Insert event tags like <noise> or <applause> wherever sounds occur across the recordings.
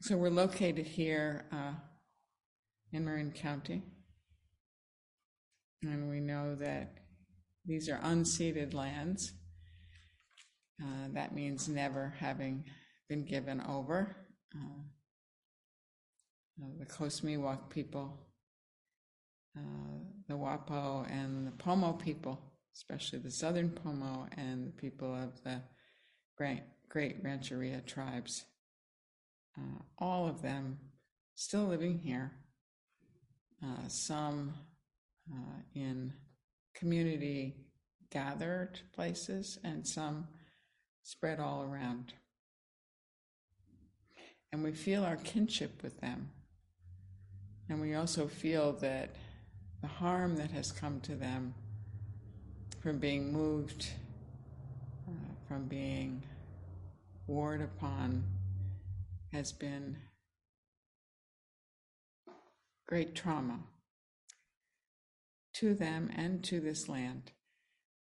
so we're located here uh, in Marin County. And we know that these are unceded lands. Uh, that means never having been given over. Uh, uh the Coast Miwok people, uh, the Wappo and the Pomo people, especially the southern Pomo and the people of the Great, Graton Rancheria tribes, uh, all of them still living here, some in community gathered places and some spread all around. And we feel our kinship with them. And we also feel that the harm that has come to them from being moved, uh, from being warred upon, has been great trauma to them and to this land.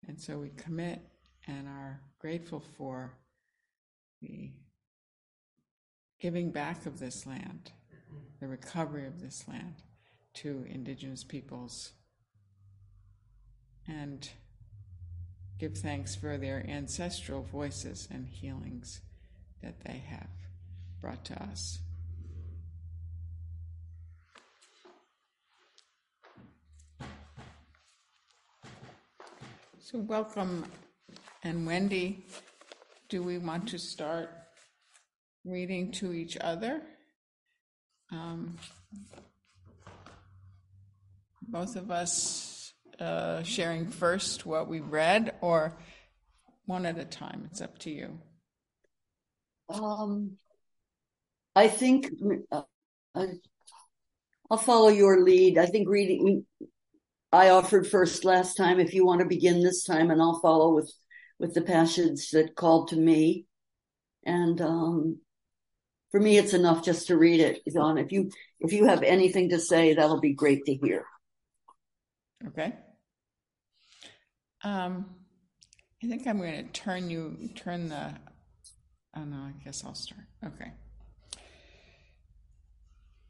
And so we commit and are grateful for the giving back of this land, the recovery of this land to Indigenous peoples, and give thanks for their ancestral voices and healings that they have brought to us. So, welcome. And Wendy, do we want to start reading to each other? Um, both of us uh, sharing first what we read, or one at a time? It's up to you. Um, I think uh, I'll follow your lead. I think reading I offered first last time. If you want to begin this time, and I'll follow with with the passage that called to me. And um, for me, it's enough just to read it, Yvonne. If you if you have anything to say, that'll be great to hear. Okay. Um, I think I'm going to turn you turn the. Oh no, I guess I'll start. Okay.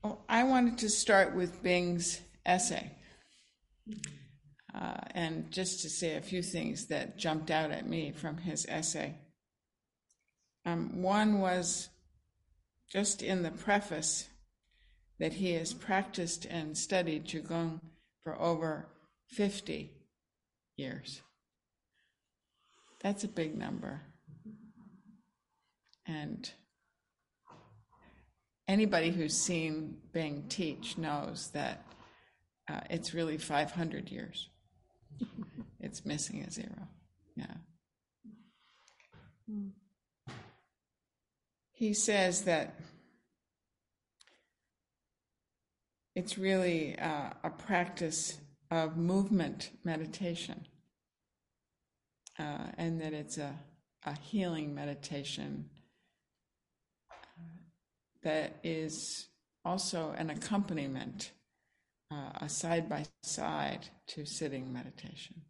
Well, I wanted to start with Bing's essay. Uh, and just to say a few things that jumped out at me from his essay. Um, one was just in the preface that he has practiced and studied Qigong for over 50 years. That's a big number. And anybody who's seen Bing teach knows that uh, it's really 500 years. <laughs> it's missing a zero. Yeah. He says that it's really uh, a practice of movement meditation, uh, and that it's a, a healing meditation that is also an accompaniment uh, a side by side to sitting meditation.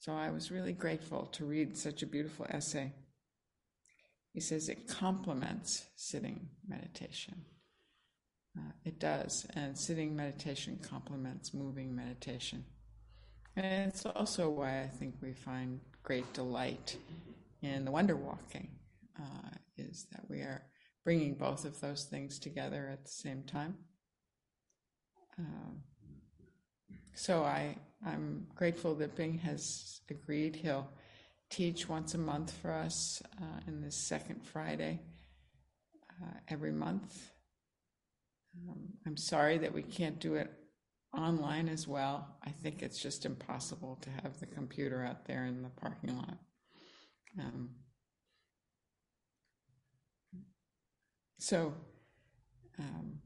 So I was really grateful to read such a beautiful essay. He says it complements sitting meditation. Uh, it does, and sitting meditation complements moving meditation. And it's also why I think we find great delight in the wonder walking, uh, is that we are bringing both of those things together at the same time. Um, so I, I'm grateful that Bing has agreed. He'll teach once a month for us uh, in the second Friday uh, every month. Um, I'm sorry that we can't do it online as well. I think it's just impossible to have the computer out there in the parking lot. Um, so, um,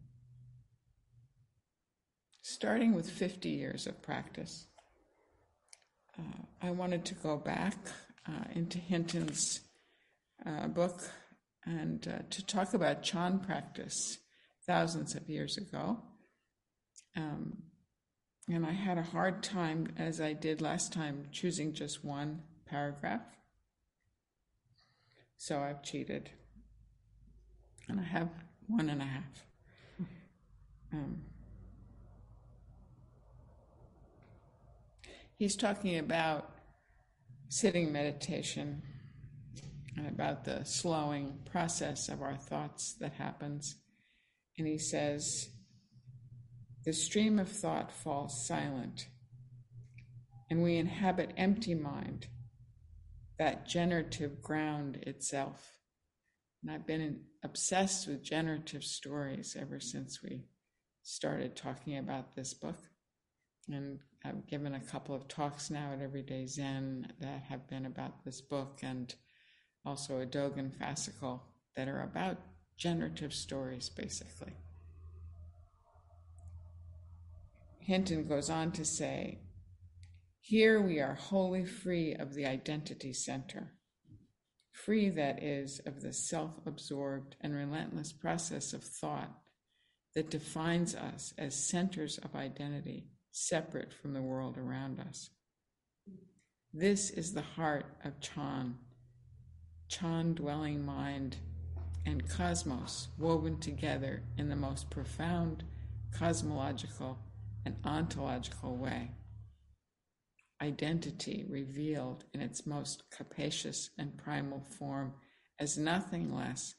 starting with 50 years of practice, uh, I wanted to go back uh, into Hinton's uh, book and uh, to talk about Chan practice thousands of years ago. Um, and I had a hard time, as I did last time, choosing just one paragraph. So I've cheated. And I have one and a half. Um, he's talking about sitting meditation and about the slowing process of our thoughts that happens. And he says, the stream of thought falls silent, and we inhabit empty mind, that generative ground itself. And I've been obsessed with generative stories ever since we started talking about this book. And I've given a couple of talks now at Everyday Zen that have been about this book and also a Dogen fascicle that are about generative stories, basically. Hinton goes on to say, Here we are wholly free of the identity center, free, that is, of the self absorbed and relentless process of thought that defines us as centers of identity, separate from the world around us. This is the heart of Chan, Chan dwelling mind and cosmos woven together in the most profound cosmological and ontological way. Identity revealed in its most capacious and primal form as nothing less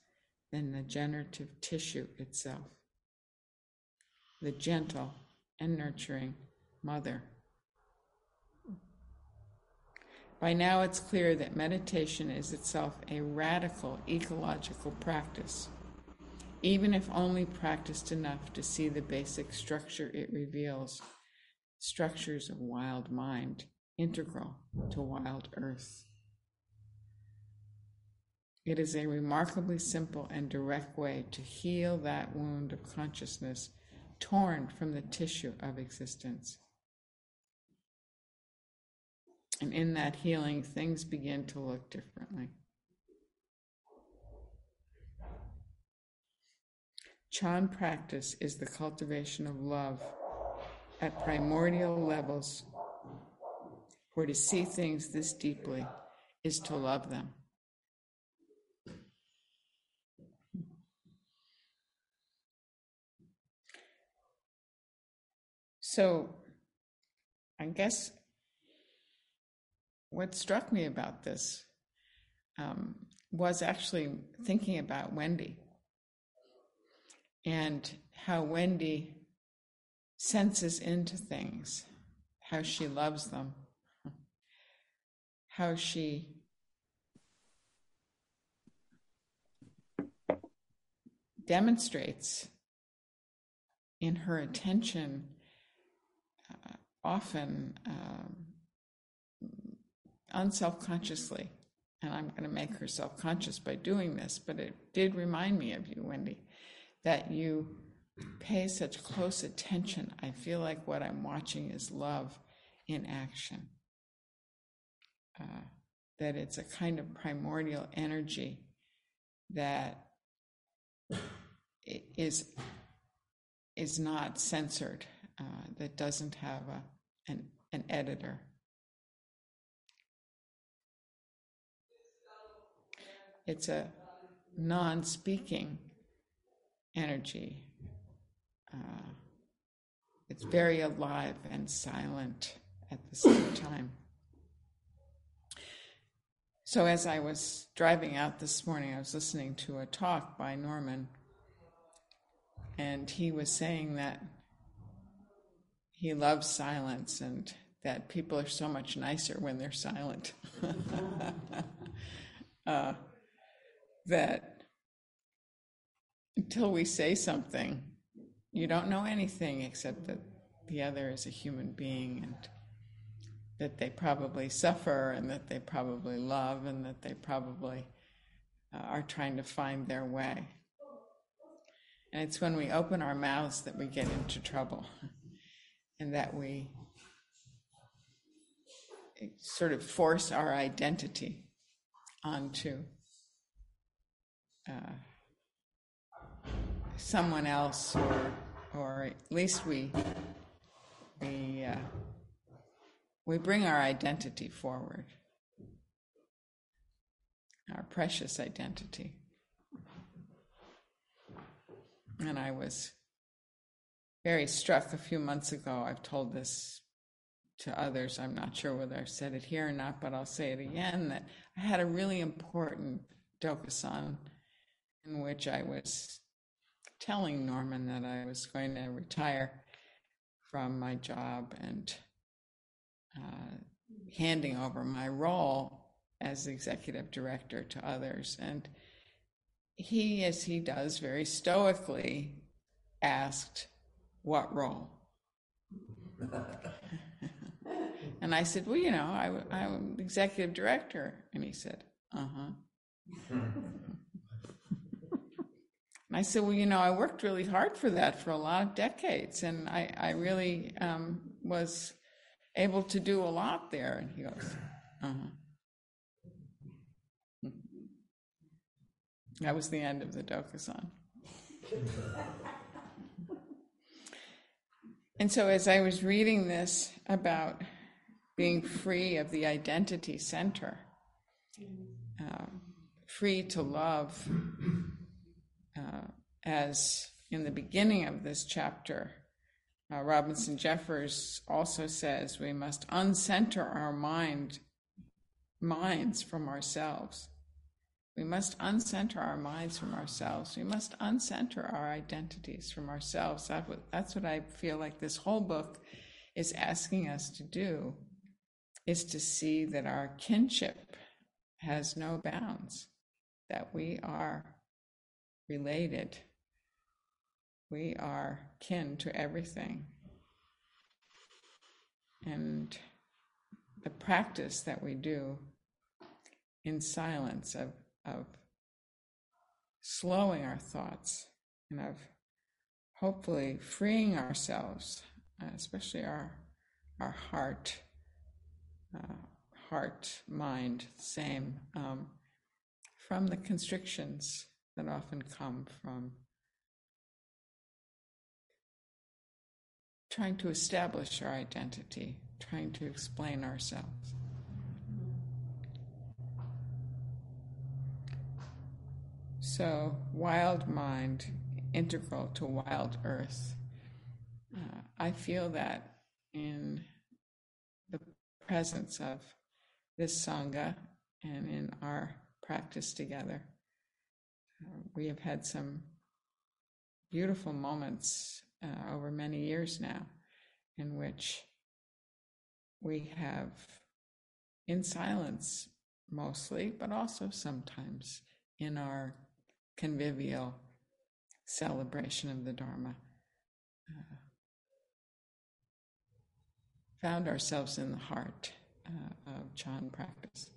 than the generative tissue itself, the gentle and nurturing mother. By now, it's clear that meditation is itself a radical ecological practice even if only practiced enough to see the basic structure it reveals structures of wild mind, integral to wild earth. It is a remarkably simple and direct way to heal that wound of consciousness torn from the tissue of existence. And in that healing, things begin to look differently. Chan practice is the cultivation of love at primordial levels, for to see things this deeply is to love them. So, I guess what struck me about this um, was actually thinking about Wendy and how Wendy senses into things, how she loves them, how she demonstrates in her attention uh, often um, unselfconsciously. And i'm going to make her self-conscious by doing this but it did remind me of you wendy that you pay such close attention. I feel like what I'm watching is love in action. Uh, that it's a kind of primordial energy that is is not censored, uh, that doesn't have a, an, an editor. It's a non speaking energy. Uh, it's very alive and silent at the same time. So, as I was driving out this morning, I was listening to a talk by Norman, and he was saying that he loves silence and that people are so much nicer when they're silent. <laughs> uh, that until we say something, you don't know anything except that the other is a human being and that they probably suffer and that they probably love and that they probably uh, are trying to find their way. And it's when we open our mouths that we get into trouble <laughs> and that we sort of force our identity onto. Uh, someone else, or or at least we we uh, we bring our identity forward, our precious identity. and I was very struck a few months ago. I've told this to others. I'm not sure whether I've said it here or not, but I'll say it again that I had a really important dokusan in which I was telling Norman that I was going to retire from my job and uh, handing over my role as executive director to others. And he, as he does very stoically, asked, What role? and I said, Well, you know, I, I'm executive director. And he said, Uh huh. <laughs> And I said, Well, you know, I worked really hard for that for a lot of decades, and I, I really um, was able to do a lot there. And he goes, Uh huh. <laughs> That was the end of the Dokusan. <laughs> and so, as I was reading this about being free of the identity center, uh, free to love, uh, as in the beginning of this chapter, uh, Robinson Jeffers also says we must uncenter our mind minds from ourselves. We must uncenter our minds from ourselves. We must uncenter our identities from ourselves. That's what I feel like this whole book is asking us to do, is to see that our kinship has no bounds, that we are related. We are kin to everything. And the practice that we do in silence of, of slowing our thoughts and of hopefully freeing ourselves, uh, especially our, our heart, uh, heart, mind, same, um, from the constrictions that often come from trying to establish our identity, trying to explain ourselves. So, wild mind, integral to wild earth. Uh, I feel that in the presence of this Sangha and in our practice together we have had some beautiful moments uh, over many years now in which we have, in silence mostly, but also sometimes in our convivial celebration of the Dharma, uh, found ourselves in the heart uh, of Chan practice.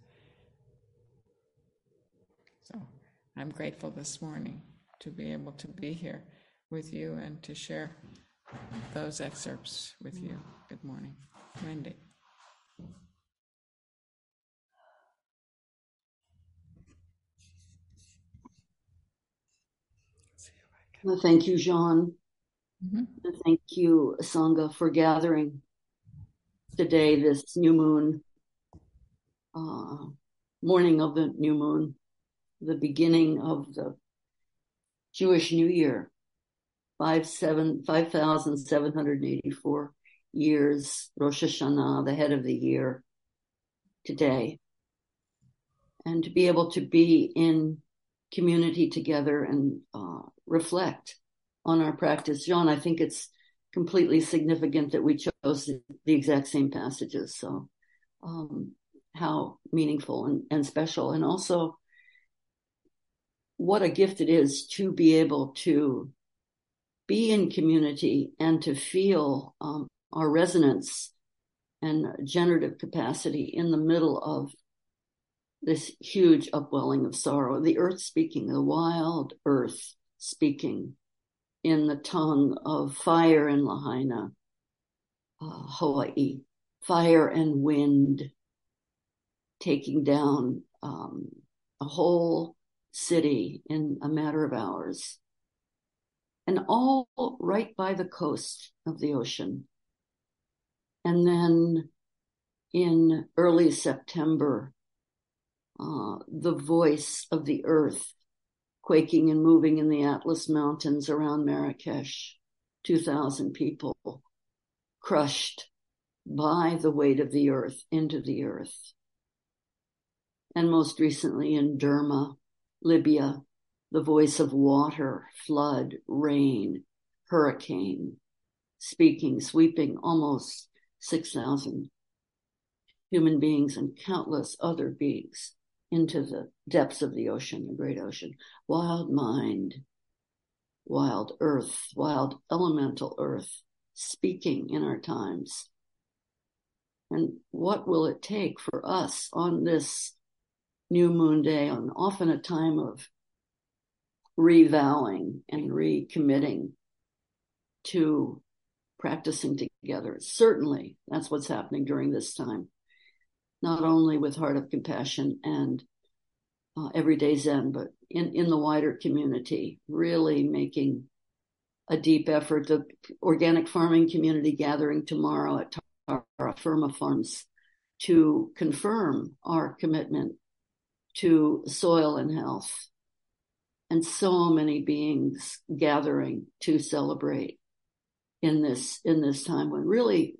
So I'm grateful this morning to be able to be here with you and to share those excerpts with you. Good morning, Wendy. Well, thank you, Jaune. Mm-hmm. Thank you, Sangha, for gathering today, this new moon, uh, morning of the new moon the beginning of the Jewish New Year, five seven five thousand seven hundred eighty four years Rosh Hashanah, the head of the year today, and to be able to be in community together and uh, reflect on our practice. Jaune, I think it's completely significant that we chose the exact same passages. So, um, how meaningful and, and special, and also what a gift it is to be able to be in community and to feel um, our resonance and generative capacity in the middle of this huge upwelling of sorrow. The earth speaking, the wild earth speaking in the tongue of fire in Lahaina, uh, Hawaii, fire and wind taking down um, a whole city in a matter of hours. And all right by the coast of the ocean. And then in early September, uh, the voice of the earth quaking and moving in the Atlas Mountains around Marrakesh. 2,000 people crushed by the weight of the earth into the earth. And most recently in Derna, Libya, the voice of water, flood, rain, hurricane, speaking, sweeping almost 6,000 human beings and countless other beings into the depths of the ocean, the great ocean. Wild mind, wild earth, wild elemental earth, speaking in our times. And what will it take for us on this new moon day, and often a time of revowing and recommitting to practicing together? Certainly, that's what's happening during this time not only with Heart of Compassion and uh, Everyday Zen, but in, in the wider community, really making a deep effort. The organic farming community gathering tomorrow at Terra Firma Farms to confirm our commitment to soil and health. And so many beings gathering to celebrate in this, in this time when really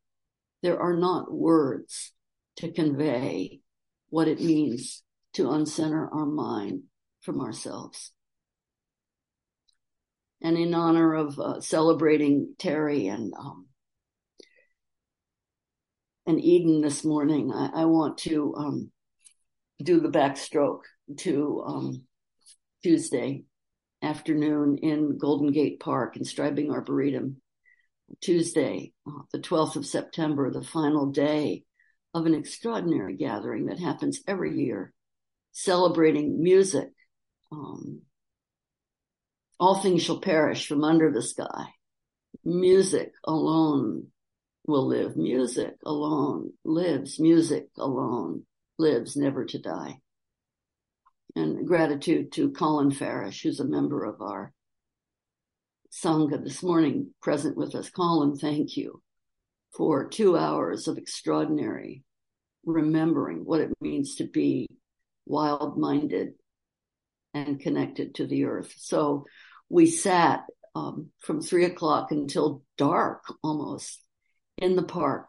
there are not words to convey what it means to uncenter our mind from ourselves. And in honor of uh, celebrating Terry and um, and Eden this morning, I, I want to um, do the backstroke to um, Tuesday afternoon in Golden Gate Park in Strybing Arboretum. Tuesday, uh, the 12th of September, the final day of an extraordinary gathering that happens every year, celebrating music. Um, all things shall perish from under the sky. Music alone will live. Music alone lives. Music alone lives, never to die. And gratitude to Colin Farish, who's a member of our Sangha this morning, present with us. Colin, thank you for two hours of extraordinary remembering what it means to be wild minded and connected to the earth. So we sat um, from three o'clock until dark almost in the park.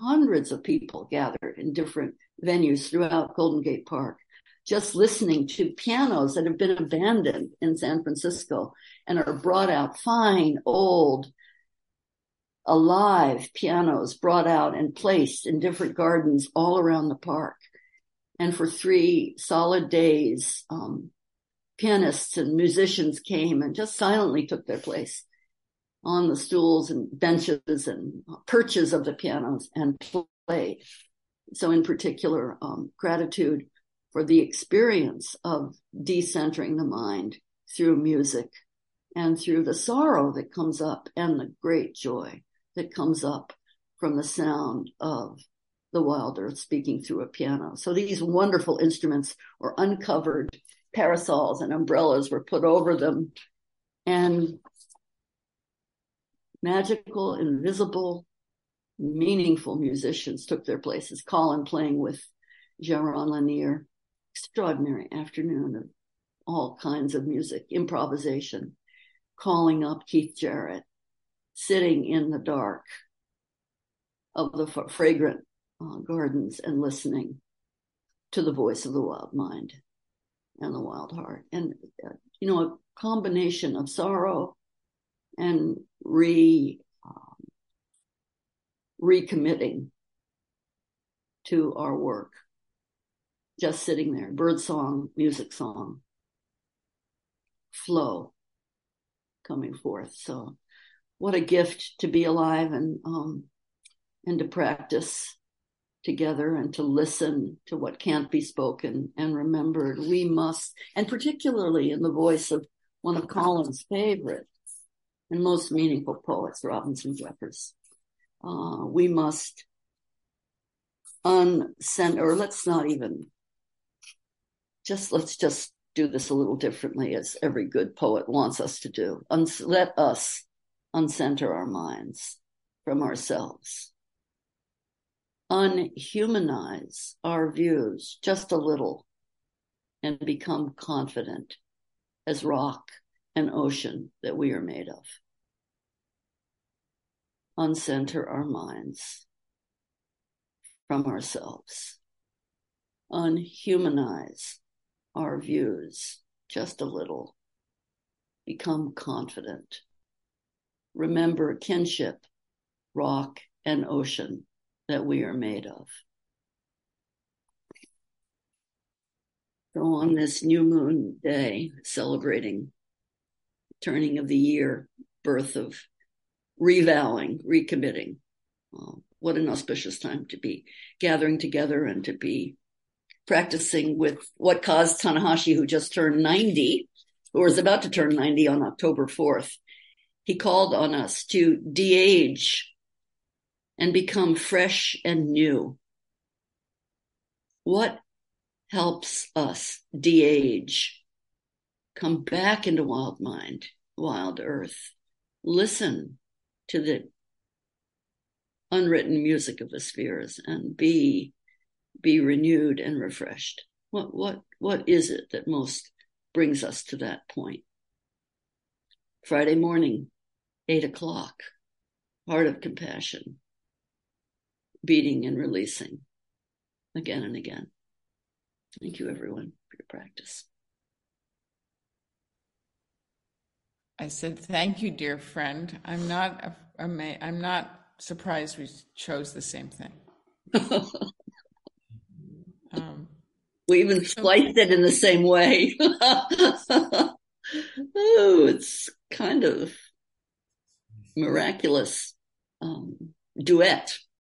Hundreds of people gathered in different venues throughout Golden Gate Park, just listening to pianos that have been abandoned in San Francisco and are brought out fine, old, alive pianos brought out and placed in different gardens all around the park. And for three solid days, um, pianists and musicians came and just silently took their place on the stools and benches and perches of the pianos and played. So in particular, um, gratitude for the experience of decentering the mind through music and through the sorrow that comes up and the great joy that comes up from the sound of the wild earth speaking through a piano. So these wonderful instruments were uncovered, parasols and umbrellas were put over them, and magical, invisible, meaningful musicians took their places. Colin playing with Jaron Lanier, extraordinary afternoon of all kinds of music, improvisation, calling up Keith Jarrett, sitting in the dark of the fragrant uh, gardens and listening to the voice of the wild mind and the wild heart. And, uh, you know, a combination of sorrow and re, recommitting to our work. Just sitting there, bird song, music song, flow coming forth. So what a gift to be alive and um, and to practice together and to listen to what can't be spoken and remembered. We must, and particularly in the voice of one of Colin's favorite and most meaningful poets, Robinson Jeffers, uh, we must uncenter, or let's not even, just let's just do this a little differently, as every good poet wants us to do. Uns- let us uncenter our minds from ourselves, unhumanize our views just a little, and become confident as rock and ocean that we are made of. Uncenter our minds from ourselves. Unhumanize our views just a little. Become confident. Remember kinship, rock, and ocean that we are made of. So on this new moon day, celebrating turning of the year, birth of revowing, recommitting. What an auspicious time to be gathering together and to be practicing with what Kaz Tanahashi, who just turned 90, or is about to turn 90 on October 4th. He called on us to de-age and become fresh and new. What helps us de-age, come back into wild mind, wild earth, listen to the unwritten music of the spheres and be be renewed and refreshed what what what is it that most brings us to that point friday morning eight o'clock heart of compassion beating and releasing again and again Thank you, everyone, for your practice. I said, "Thank you, dear friend." I'm not. I'm not surprised we chose the same thing. <laughs> um, we even spliced it in the same way. <laughs> oh, it's kind of miraculous um, duet